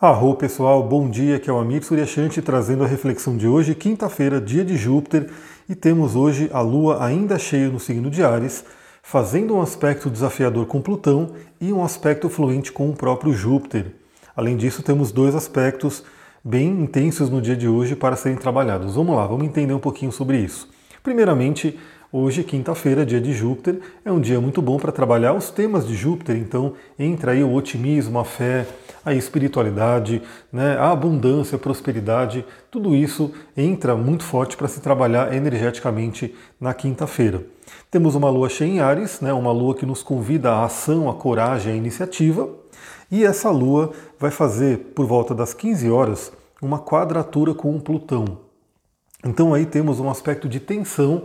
Arro pessoal, bom dia, que é o Amir Suryashanti trazendo a reflexão de hoje, quinta-feira, dia de Júpiter, e temos hoje a Lua ainda cheia no signo de Ares, fazendo um aspecto desafiador com Plutão e um aspecto fluente com o próprio Júpiter. Além disso, temos dois aspectos bem intensos no dia de hoje para serem trabalhados. Vamos lá, vamos entender um pouquinho sobre isso. Primeiramente, Hoje, quinta-feira, dia de Júpiter, é um dia muito bom para trabalhar os temas de Júpiter, então entra aí o otimismo, a fé, a espiritualidade, né, a abundância, a prosperidade, tudo isso entra muito forte para se trabalhar energeticamente na quinta-feira. Temos uma lua cheia em Ares, né, uma lua que nos convida à ação, à coragem, à iniciativa, e essa lua vai fazer, por volta das 15 horas, uma quadratura com o Plutão. Então aí temos um aspecto de tensão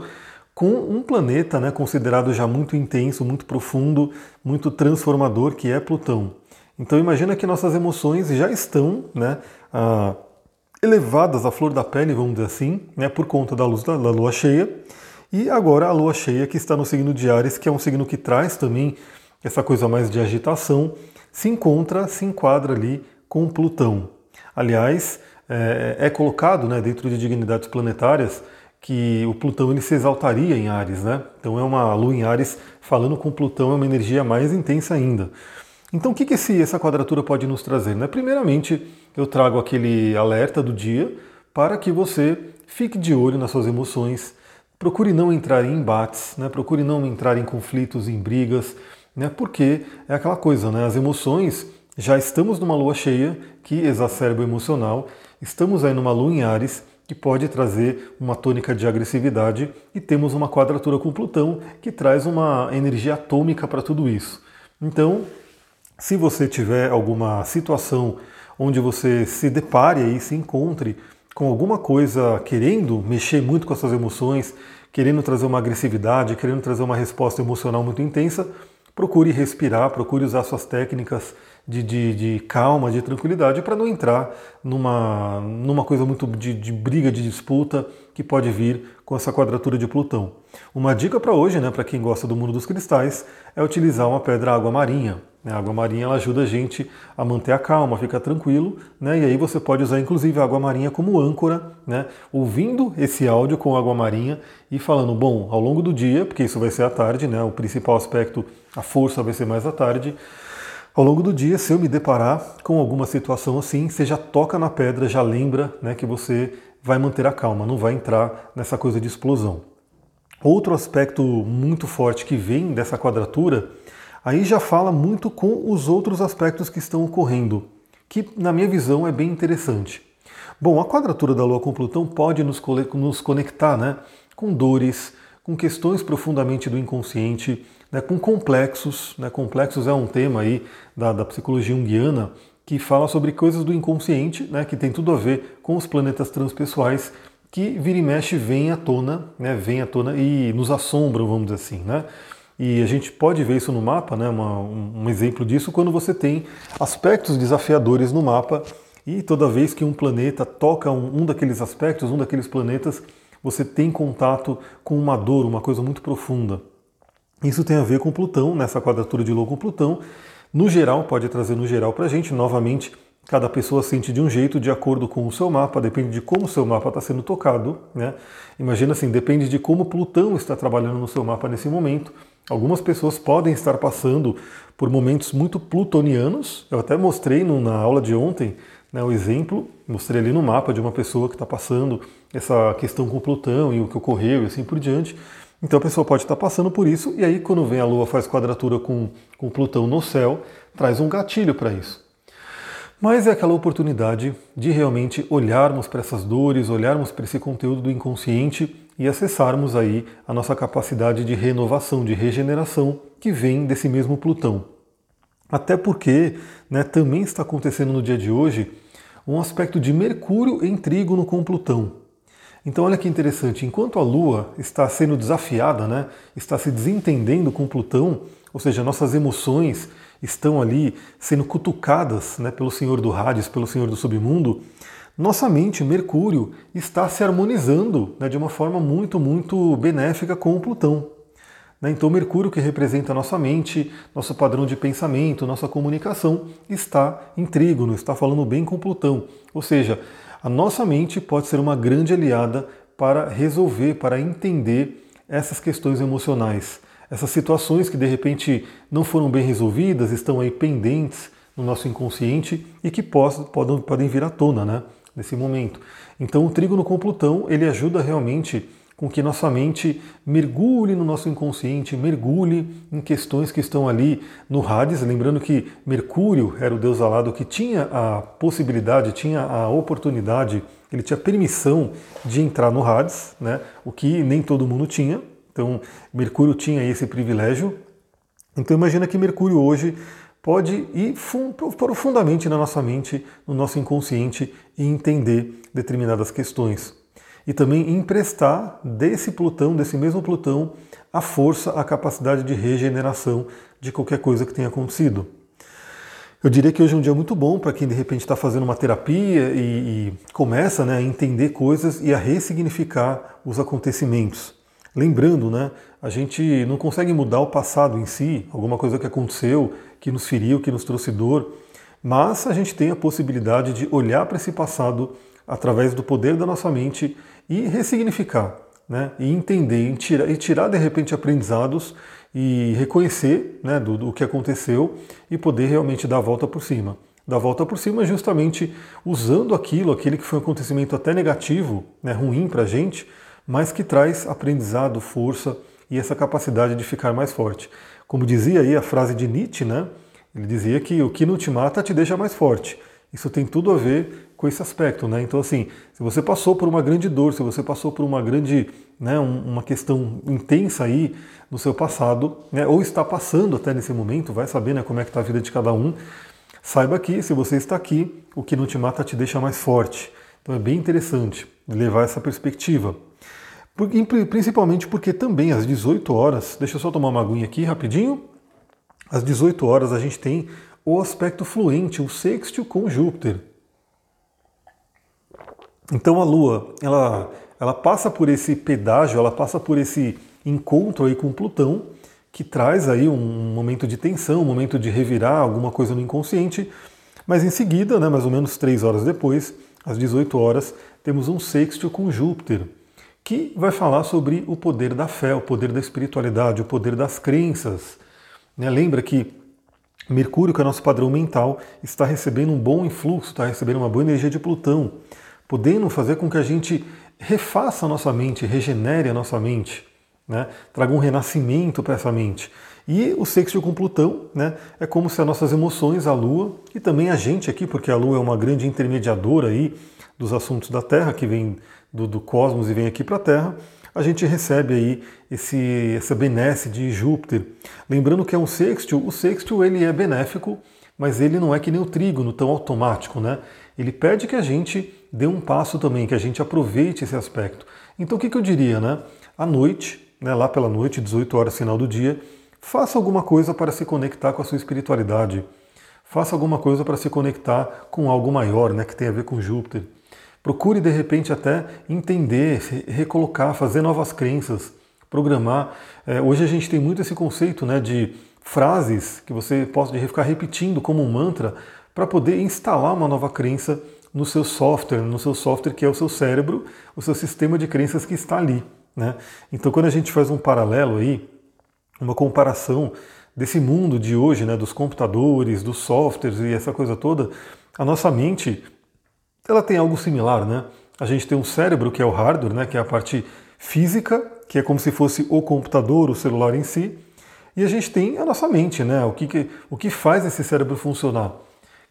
com um planeta né, considerado já muito intenso, muito profundo, muito transformador, que é Plutão. Então imagina que nossas emoções já estão né, ah, elevadas à flor da pele, vamos dizer assim, né, por conta da luz da, da lua cheia. E agora a lua cheia que está no signo de Ares, que é um signo que traz também essa coisa mais de agitação, se encontra, se enquadra ali com Plutão. Aliás, é, é colocado né, dentro de dignidades planetárias que o Plutão ele se exaltaria em Ares, né? Então é uma lua em Ares falando com Plutão é uma energia mais intensa ainda. Então o que, que esse, essa quadratura pode nos trazer? Né? Primeiramente, eu trago aquele alerta do dia para que você fique de olho nas suas emoções, procure não entrar em embates, né? procure não entrar em conflitos, em brigas, né? porque é aquela coisa, né? as emoções, já estamos numa lua cheia que exacerba o emocional, estamos aí numa lua em Ares que pode trazer uma tônica de agressividade, e temos uma quadratura com Plutão que traz uma energia atômica para tudo isso. Então, se você tiver alguma situação onde você se depare e se encontre com alguma coisa querendo mexer muito com as suas emoções, querendo trazer uma agressividade, querendo trazer uma resposta emocional muito intensa, procure respirar, procure usar suas técnicas de, de, de calma, de tranquilidade, para não entrar numa, numa coisa muito de, de, briga, de disputa que pode vir com essa quadratura de Plutão. Uma dica para hoje, né, para quem gosta do mundo dos cristais, é utilizar uma pedra água marinha. A água marinha ela ajuda a gente a manter a calma, ficar tranquilo, né? E aí você pode usar inclusive a água marinha como âncora, né? Ouvindo esse áudio com água marinha e falando, bom, ao longo do dia, porque isso vai ser à tarde, né? O principal aspecto, a força vai ser mais à tarde. Ao longo do dia, se eu me deparar com alguma situação assim, você já toca na pedra, já lembra né, que você vai manter a calma, não vai entrar nessa coisa de explosão. Outro aspecto muito forte que vem dessa quadratura, aí já fala muito com os outros aspectos que estão ocorrendo, que na minha visão é bem interessante. Bom, a quadratura da Lua com Plutão pode nos conectar né, com dores, com questões profundamente do inconsciente, né, com complexos. Né, complexos é um tema aí da, da psicologia junguiana que fala sobre coisas do inconsciente, né, que tem tudo a ver com os planetas transpessoais que vira e mexe vem à tona, né, vem à tona e nos assombram, vamos dizer assim, né? E a gente pode ver isso no mapa, né, uma, um exemplo disso, quando você tem aspectos desafiadores no mapa e toda vez que um planeta toca um, um daqueles aspectos, um daqueles planetas, você tem contato com uma dor, uma coisa muito profunda. Isso tem a ver com Plutão, nessa quadratura de Lua com Plutão. No geral, pode trazer no geral para a gente, novamente, cada pessoa sente de um jeito de acordo com o seu mapa, depende de como o seu mapa está sendo tocado. Né? Imagina assim, depende de como Plutão está trabalhando no seu mapa nesse momento. Algumas pessoas podem estar passando por momentos muito plutonianos. Eu até mostrei no, na aula de ontem né, o exemplo, mostrei ali no mapa de uma pessoa que está passando essa questão com Plutão e o que ocorreu e assim por diante. Então a pessoa pode estar passando por isso, e aí quando vem a Lua faz quadratura com, com Plutão no céu, traz um gatilho para isso. Mas é aquela oportunidade de realmente olharmos para essas dores, olharmos para esse conteúdo do inconsciente e acessarmos aí a nossa capacidade de renovação, de regeneração que vem desse mesmo Plutão. Até porque né, também está acontecendo no dia de hoje um aspecto de Mercúrio em trígono com Plutão. Então olha que interessante, enquanto a Lua está sendo desafiada, né, está se desentendendo com Plutão, ou seja, nossas emoções estão ali sendo cutucadas né, pelo Senhor do Hades, pelo Senhor do Submundo, nossa mente, Mercúrio, está se harmonizando né, de uma forma muito, muito benéfica com o Plutão. Né? Então, Mercúrio, que representa a nossa mente, nosso padrão de pensamento, nossa comunicação, está em trígono, está falando bem com Plutão. Ou seja, a nossa mente pode ser uma grande aliada para resolver, para entender essas questões emocionais. Essas situações que de repente não foram bem resolvidas, estão aí pendentes no nosso inconsciente e que podem, vir à tona né, nesse momento. Então o trígono com Plutão ele ajuda realmente com que nossa mente mergulhe no nosso inconsciente, mergulhe em questões que estão ali no Hades, lembrando que Mercúrio era o deus alado que tinha a possibilidade, tinha a oportunidade, ele tinha permissão de entrar no Hades, né? o que nem todo mundo tinha. Então, Mercúrio tinha esse privilégio. Então, imagina que Mercúrio hoje pode ir profundamente na nossa mente, no nosso inconsciente e entender determinadas questões e também emprestar desse Plutão, desse mesmo Plutão, a força, a capacidade de regeneração de qualquer coisa que tenha acontecido. Eu diria que hoje é um dia muito bom para quem de repente está fazendo uma terapia e, e começa né, a entender coisas e a ressignificar os acontecimentos. Lembrando, né, a gente não consegue mudar o passado em si, alguma coisa que aconteceu, que nos feriu, que nos trouxe dor, mas a gente tem a possibilidade de olhar para esse passado através do poder da nossa mente e ressignificar, né? e entender, e tirar, e tirar de repente aprendizados e reconhecer né, do, do que aconteceu e poder realmente dar a volta por cima. Dar a volta por cima justamente usando aquilo, aquele que foi um acontecimento até negativo, né, ruim para a gente, mas que traz aprendizado, força e essa capacidade de ficar mais forte. Como dizia aí a frase de Nietzsche, né? Ele dizia que o que não te mata te deixa mais forte. Isso tem tudo a ver com esse aspecto, né? Então, assim, se você passou por uma grande dor, se você passou por uma grande, né, uma questão intensa aí no seu passado, né, ou está passando até nesse momento, vai saber, né, como é que está a vida de cada um. Saiba que se você está aqui, o que não te mata te deixa mais forte. Então é bem interessante levar essa perspectiva. Principalmente porque também às 18 horas, deixa eu só tomar uma aguinha aqui rapidinho. Às 18 horas a gente tem o aspecto fluente, o sextil com Júpiter. Então a Lua, ela, ela passa por esse pedágio, ela passa por esse encontro aí com Plutão, que traz aí um momento de tensão, um momento de revirar alguma coisa no inconsciente, mas em seguida, né, mais ou menos três horas depois, às 18 horas, temos um sexto com Júpiter, que vai falar sobre o poder da fé, o poder da espiritualidade, o poder das crenças. Né? Lembra que Mercúrio, que é nosso padrão mental, está recebendo um bom influxo, está recebendo uma boa energia de Plutão podendo fazer com que a gente refaça a nossa mente, regenere a nossa mente, né? traga um renascimento para essa mente. E o sexto com Plutão né, é como se as nossas emoções, a Lua, e também a gente aqui, porque a Lua é uma grande intermediadora aí dos assuntos da Terra, que vem do, do cosmos e vem aqui para a Terra, a gente recebe aí esse, essa benesse de Júpiter. Lembrando que é um sextil, o sextil ele é benéfico, mas ele não é que nem o trígono, tão automático, né? Ele pede que a gente dê um passo também, que a gente aproveite esse aspecto. Então o que, que eu diria, né? À noite, né, lá pela noite, 18 horas final do dia, faça alguma coisa para se conectar com a sua espiritualidade. Faça alguma coisa para se conectar com algo maior, né, que tem a ver com Júpiter. Procure de repente até entender, recolocar, fazer novas crenças, programar. É, hoje a gente tem muito esse conceito né, de frases que você pode ficar repetindo como um mantra para poder instalar uma nova crença no seu software, no seu software que é o seu cérebro, o seu sistema de crenças que está ali. Né? Então, quando a gente faz um paralelo aí, uma comparação desse mundo de hoje, né, dos computadores, dos softwares e essa coisa toda, a nossa mente ela tem algo similar, né? A gente tem um cérebro que é o hardware, né, que é a parte física, que é como se fosse o computador, o celular em si, e a gente tem a nossa mente, né? O que, que o que faz esse cérebro funcionar?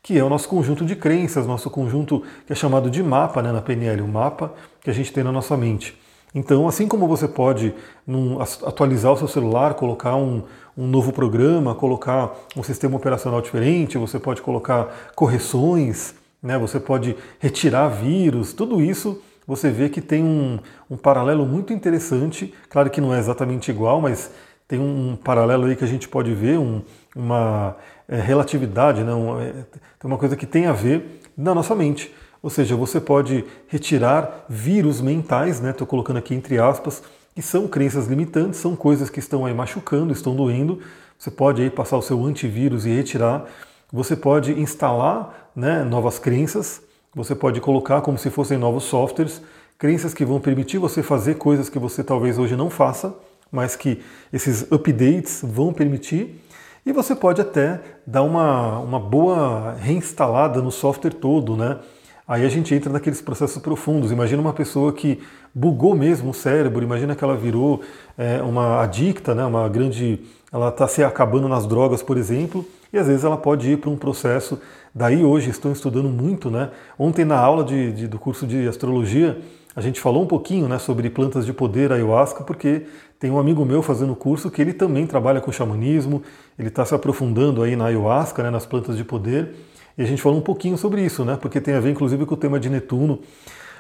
que é o nosso conjunto de crenças, nosso conjunto que é chamado de mapa né, na PNL, o mapa que a gente tem na nossa mente. Então, assim como você pode num, atualizar o seu celular, colocar um, um, novo programa, colocar um sistema operacional diferente, você pode colocar correções, né, você pode retirar vírus, tudo isso você vê que tem um, um paralelo muito interessante. Claro que não é exatamente igual, mas tem um paralelo aí que a gente pode ver, um, uma é, relatividade, né? É, tem uma coisa que tem a ver na nossa mente. Ou seja, você pode retirar vírus mentais, né? Estou colocando aqui entre aspas, que são crenças limitantes, são coisas que estão aí machucando, estão doendo. Você pode aí passar o seu antivírus e retirar. Você pode instalar né, novas crenças. Você pode colocar como se fossem novos softwares, crenças que vão permitir você fazer coisas que você talvez hoje não faça, mas que esses updates vão permitir. E você pode até dar uma, uma boa reinstalada no software todo, né? Aí a gente entra naqueles processos profundos. Imagina uma pessoa que bugou mesmo o cérebro, imagina que ela virou é, uma adicta, né, uma grande. Ela está se acabando nas drogas, por exemplo, e às vezes ela pode ir para um processo. Daí hoje estão estudando muito, né? Ontem na aula de, de, do curso de astrologia, a gente falou um pouquinho né, sobre plantas de poder, ayahuasca, porque tem um amigo meu fazendo curso que ele também trabalha com xamanismo, ele está se aprofundando aí na ayahuasca, né, nas plantas de poder. E a gente falou um pouquinho sobre isso, né? Porque tem a ver inclusive com o tema de Netuno.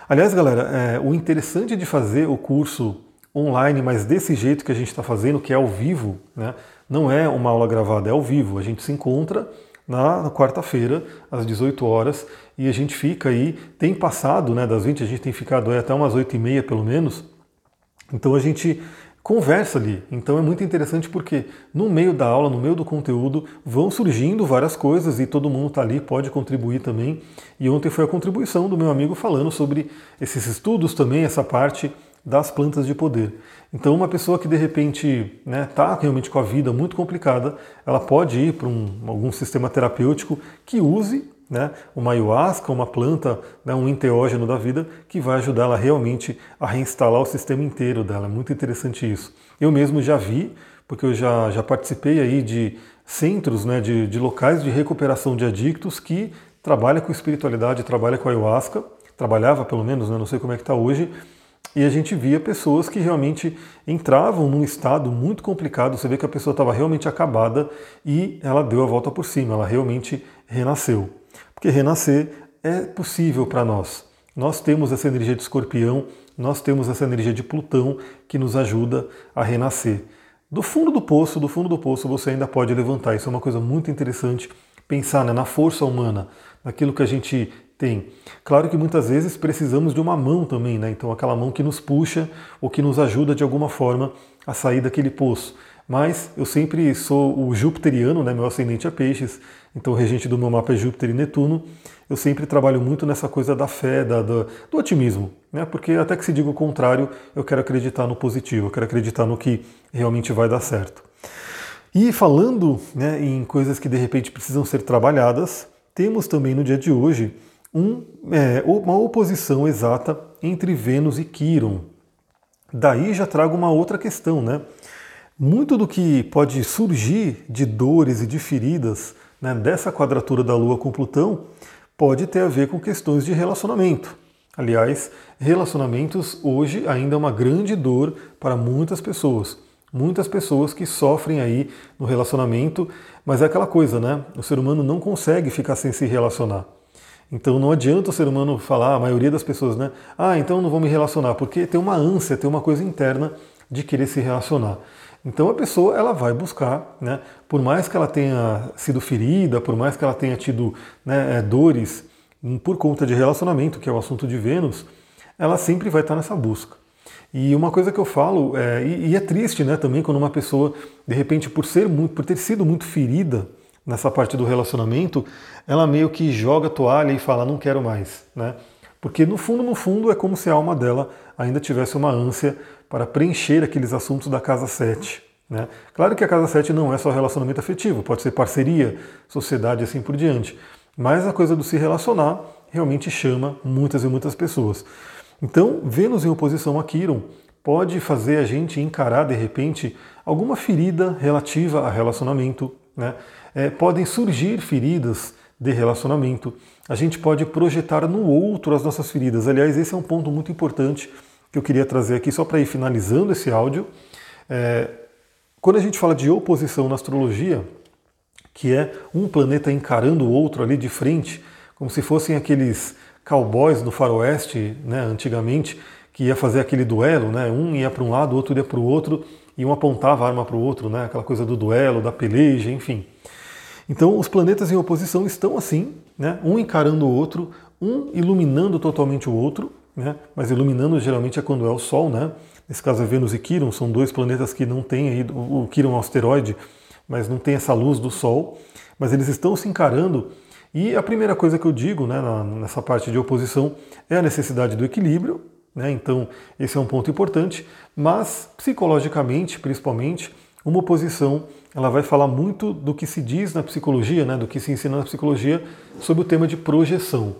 Aliás, galera, é, o interessante de fazer o curso online, mas desse jeito que a gente está fazendo, que é ao vivo, né? Não é uma aula gravada, é ao vivo. A gente se encontra na, quarta-feira, às 18 horas, e a gente fica aí, tem passado né, das 20, a gente tem ficado aí até umas 8 e meia pelo menos. Então a gente conversa ali. Então é muito interessante porque no meio da aula, no meio do conteúdo, vão surgindo várias coisas e todo mundo está ali, pode contribuir também. E ontem foi a contribuição do meu amigo falando sobre esses estudos também, essa parte das plantas de poder. Então, uma pessoa que de repente está né, tá realmente com a vida muito complicada, ela pode ir para um, algum sistema terapêutico que use né, uma ayahuasca, uma planta, né, um enteógeno da vida, que vai ajudar ela realmente a reinstalar o sistema inteiro dela. É muito interessante isso. Eu mesmo já vi, porque eu já, já participei aí de centros, né, de, de locais de recuperação de adictos que trabalham com espiritualidade, trabalham com ayahuasca, trabalhava pelo menos, né, não sei como é que está hoje, e a gente via pessoas que realmente entravam num estado muito complicado. Você vê que a pessoa estava realmente acabada e ela deu a volta por cima, ela realmente renasceu. Porque renascer é possível para nós. Nós temos essa energia de escorpião, nós temos essa energia de Plutão que nos ajuda a renascer. Do fundo do poço, do fundo do poço, você ainda pode levantar. Isso é uma coisa muito interessante pensar né, na força humana, naquilo que a gente tem. Claro que muitas vezes precisamos de uma mão também, né? Então aquela mão que nos puxa ou que nos ajuda de alguma forma a sair daquele poço. Mas eu sempre sou o jupiteriano, né? Meu ascendente é peixes, então o regente do meu mapa é Júpiter e Netuno. Eu sempre trabalho muito nessa coisa da fé, da, do, do otimismo, né? porque até que se diga o contrário, eu quero acreditar no positivo, eu quero acreditar no que realmente vai dar certo. E falando né, em coisas que de repente precisam ser trabalhadas, temos também no dia de hoje um, é, uma oposição exata entre Vênus e Quiron. Daí já trago uma outra questão, né? Muito do que pode surgir de dores e de feridas né, dessa quadratura da Lua com Plutão pode ter a ver com questões de relacionamento. Aliás, relacionamentos hoje ainda é uma grande dor para muitas pessoas. Muitas pessoas que sofrem aí no relacionamento, mas é aquela coisa, né? O ser humano não consegue ficar sem se relacionar. Então não adianta o ser humano falar, a maioria das pessoas, né? Ah, então não vou me relacionar, porque tem uma ânsia, tem uma coisa interna de querer se relacionar. Então a pessoa ela vai buscar, né, por mais que ela tenha sido ferida, por mais que ela tenha tido né, é, dores por conta de relacionamento, que é o assunto de Vênus, ela sempre vai estar nessa busca. E uma coisa que eu falo, é, e, e, é triste né, também quando uma pessoa, de repente, por, ser muito, por ter sido muito ferida nessa parte do relacionamento, ela meio que joga a toalha e fala, não quero mais. Né? Porque no fundo, no fundo, é como se a alma dela ainda tivesse uma ânsia para preencher aqueles assuntos da casa 7. Né? Claro que a casa 7 não é só relacionamento afetivo, pode ser parceria, sociedade e assim por diante. Mas a coisa do se relacionar realmente chama muitas e muitas pessoas. Então, Vênus em oposição a Quiron pode fazer a gente encarar de repente alguma ferida relativa a relacionamento. Né? É, podem surgir feridas de relacionamento. A gente pode projetar no outro as nossas feridas. Aliás, esse é um ponto muito importante que eu queria trazer aqui só para ir finalizando esse áudio. É, quando a gente fala de oposição na astrologia, que é um planeta encarando o outro ali de frente, como se fossem aqueles cowboys do faroeste, né, antigamente, que ia fazer aquele duelo, né, um ia para um lado, o outro ia para o outro, e um apontava a arma para o outro, né, aquela coisa do duelo, da peleja, enfim. Então os planetas em oposição estão assim, né, um encarando o outro, um iluminando totalmente o outro, né? mas iluminando geralmente é quando é o Sol, né? Nesse caso é Vênus e Quirón, são dois planetas que não têm aí, o Quirón é um asteroide, mas não tem essa luz do Sol, mas eles estão se encarando. E a primeira coisa que eu digo né, nessa parte de oposição é a necessidade do equilíbrio, né, então esse é um ponto importante, mas psicologicamente, principalmente, uma oposição ela vai falar muito do que se diz na psicologia, né, do que se ensina na psicologia sobre o tema de projeção.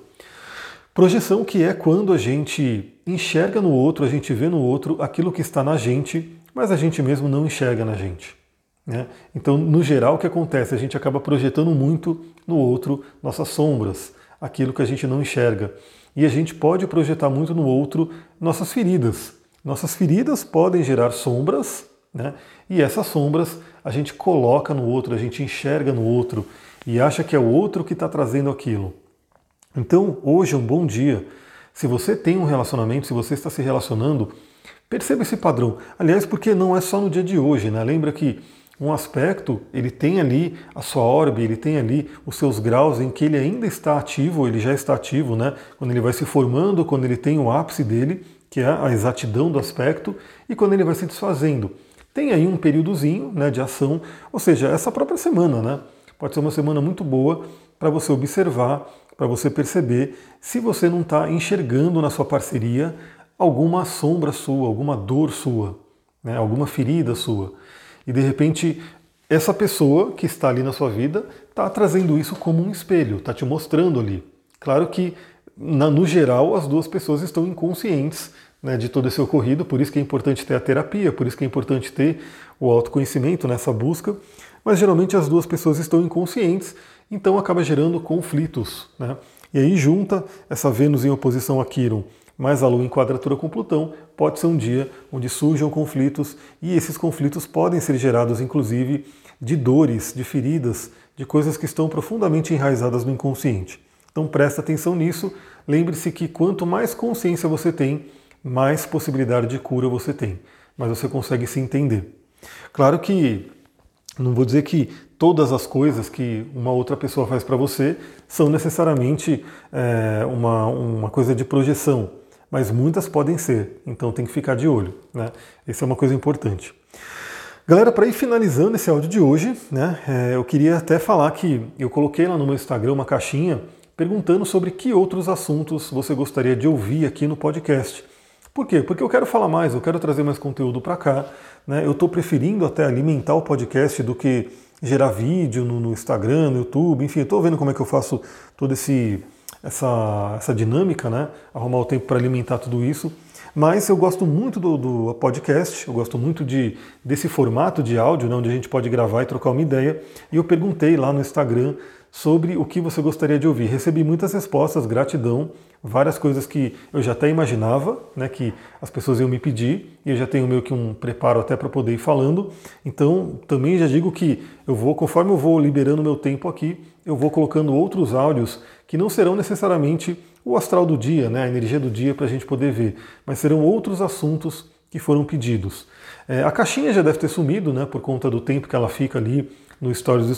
Projeção que é quando a gente enxerga no outro, a gente vê no outro aquilo que está na gente, mas a gente mesmo não enxerga na gente. Né? Então, no geral, o que acontece? A gente acaba projetando muito no outro nossas sombras, aquilo que a gente não enxerga. E a gente pode projetar muito no outro nossas feridas. Nossas feridas podem gerar sombras, né? E essas sombras a gente coloca no outro, a gente enxerga no outro e acha que é o outro que está trazendo aquilo. Então, hoje é um bom dia. Se você tem um relacionamento, se você está se relacionando, perceba esse padrão. Aliás, porque não é só no dia de hoje, né? Lembra que um aspecto, ele tem ali a sua orbe, ele tem ali os seus graus em que ele ainda está ativo, ele já está ativo, né? Quando ele vai se formando, quando ele tem o ápice dele, que é a exatidão do aspecto, e quando ele vai se desfazendo. Tem aí um períodozinho né, de ação, ou seja, essa própria semana, né? Pode ser uma semana muito boa para você observar para você perceber se você não está enxergando na sua parceria alguma sombra sua, alguma dor sua, né, alguma ferida sua. E de repente essa pessoa que está ali na sua vida está trazendo isso como um espelho, está te mostrando ali. Claro que na, no geral as duas pessoas estão inconscientes né, de todo esse ocorrido, por isso que é importante ter a terapia, por isso que é importante ter o autoconhecimento nessa busca, mas geralmente as duas pessoas estão inconscientes então acaba gerando conflitos. Né? E aí junta essa Vênus em oposição a Quiron mais a Lua em quadratura com Plutão, pode ser um dia onde surjam conflitos e esses conflitos podem ser gerados inclusive de dores, de feridas, de coisas que estão profundamente enraizadas no inconsciente. Então presta atenção nisso, lembre-se que quanto mais consciência você tem, mais possibilidade de cura você tem, mas você consegue se entender. Claro que não vou dizer que todas as coisas que uma outra pessoa faz para você são necessariamente é, uma, uma coisa de projeção, mas muitas podem ser, então tem que ficar de olho. Né? Essa é uma coisa importante. Galera, para ir finalizando esse áudio de hoje, né, é, eu queria até falar que eu coloquei lá no meu Instagram uma caixinha perguntando sobre que outros assuntos você gostaria de ouvir aqui no podcast. Por quê? Porque eu quero falar mais, eu quero trazer mais conteúdo para cá. Né? Eu estou preferindo até alimentar o podcast do que gerar vídeo no, no Instagram, no YouTube, enfim, estou vendo como é que eu faço toda essa, essa dinâmica, né? arrumar o tempo para alimentar tudo isso. Mas eu gosto muito do, do, podcast, eu gosto muito de, desse formato de áudio, né, onde a gente pode gravar e trocar uma ideia. E eu perguntei lá no Instagram sobre o que você gostaria de ouvir. Recebi muitas respostas, gratidão, várias coisas que eu já até imaginava, né, que as pessoas iam me pedir, e eu já tenho meio que um preparo até para poder ir falando. Então, também já digo que eu vou, conforme eu vou liberando meu tempo aqui, eu vou colocando outros áudios que não serão necessariamente o astral do dia, né, a energia do dia para a gente poder ver, mas serão outros assuntos que foram pedidos. É, a caixinha já deve ter sumido, né, por conta do tempo que ela fica ali no Stories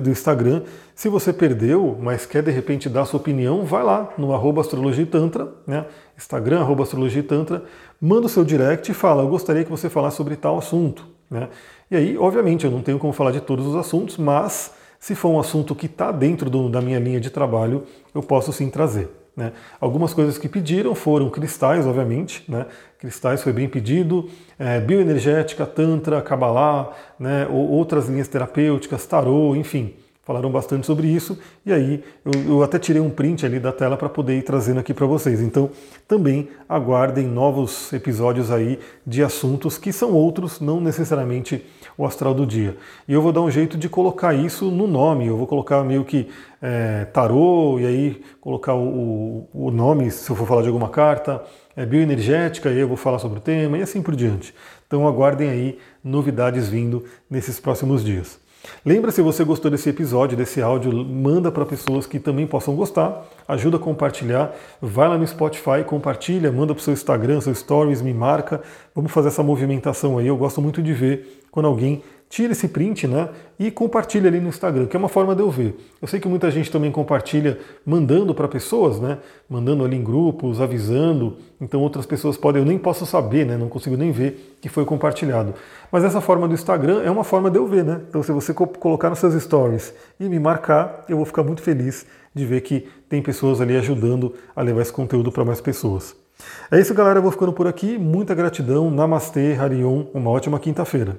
do Instagram. Se você perdeu, mas quer de repente dar sua opinião, vai lá no arroba astrologia tantra, né? Instagram, arroba astrologia tantra, manda o seu direct e fala, eu gostaria que você falasse sobre tal assunto. Né? E aí, obviamente, eu não tenho como falar de todos os assuntos, mas se for um assunto que está dentro do, da minha linha de trabalho, eu posso sim trazer. Né? Algumas coisas que pediram foram cristais, obviamente, né? cristais foi bem pedido, é, bioenergética, tantra, kabbalah, né? ou outras linhas terapêuticas, tarô, enfim falaram bastante sobre isso, e aí eu, eu até tirei um print ali da tela para poder ir trazendo aqui para vocês. Então também aguardem novos episódios aí de assuntos que são outros, não necessariamente o astral do dia. E eu vou dar um jeito de colocar isso no nome, eu vou colocar meio que é, tarô, e aí colocar o, o, nome, se eu for falar de alguma carta, é, bioenergética, e aí eu vou falar sobre o tema, e assim por diante. Então aguardem aí novidades vindo nesses próximos dias. Lembra se você gostou desse episódio, desse áudio, manda para pessoas que também possam gostar, ajuda a compartilhar, vai lá no Spotify, compartilha, manda para o seu Instagram, seu Stories, me marca, vamos fazer essa movimentação aí. Eu gosto muito de ver quando alguém tira esse print né, e compartilha ali no Instagram, que é uma forma de eu ver. Eu sei que muita gente também compartilha mandando para pessoas, né? Mandando ali em grupos, avisando. Então outras pessoas podem, eu nem posso saber, né? Não consigo nem ver que foi compartilhado. Mas essa forma do Instagram é uma forma de eu ver, né? Então se você colocar nos seus stories e me marcar, eu vou ficar muito feliz de ver que tem pessoas ali ajudando a levar esse conteúdo para mais pessoas. É isso, galera. Eu vou ficando por aqui. Muita gratidão. Namastê, Harion. Uma ótima quinta-feira.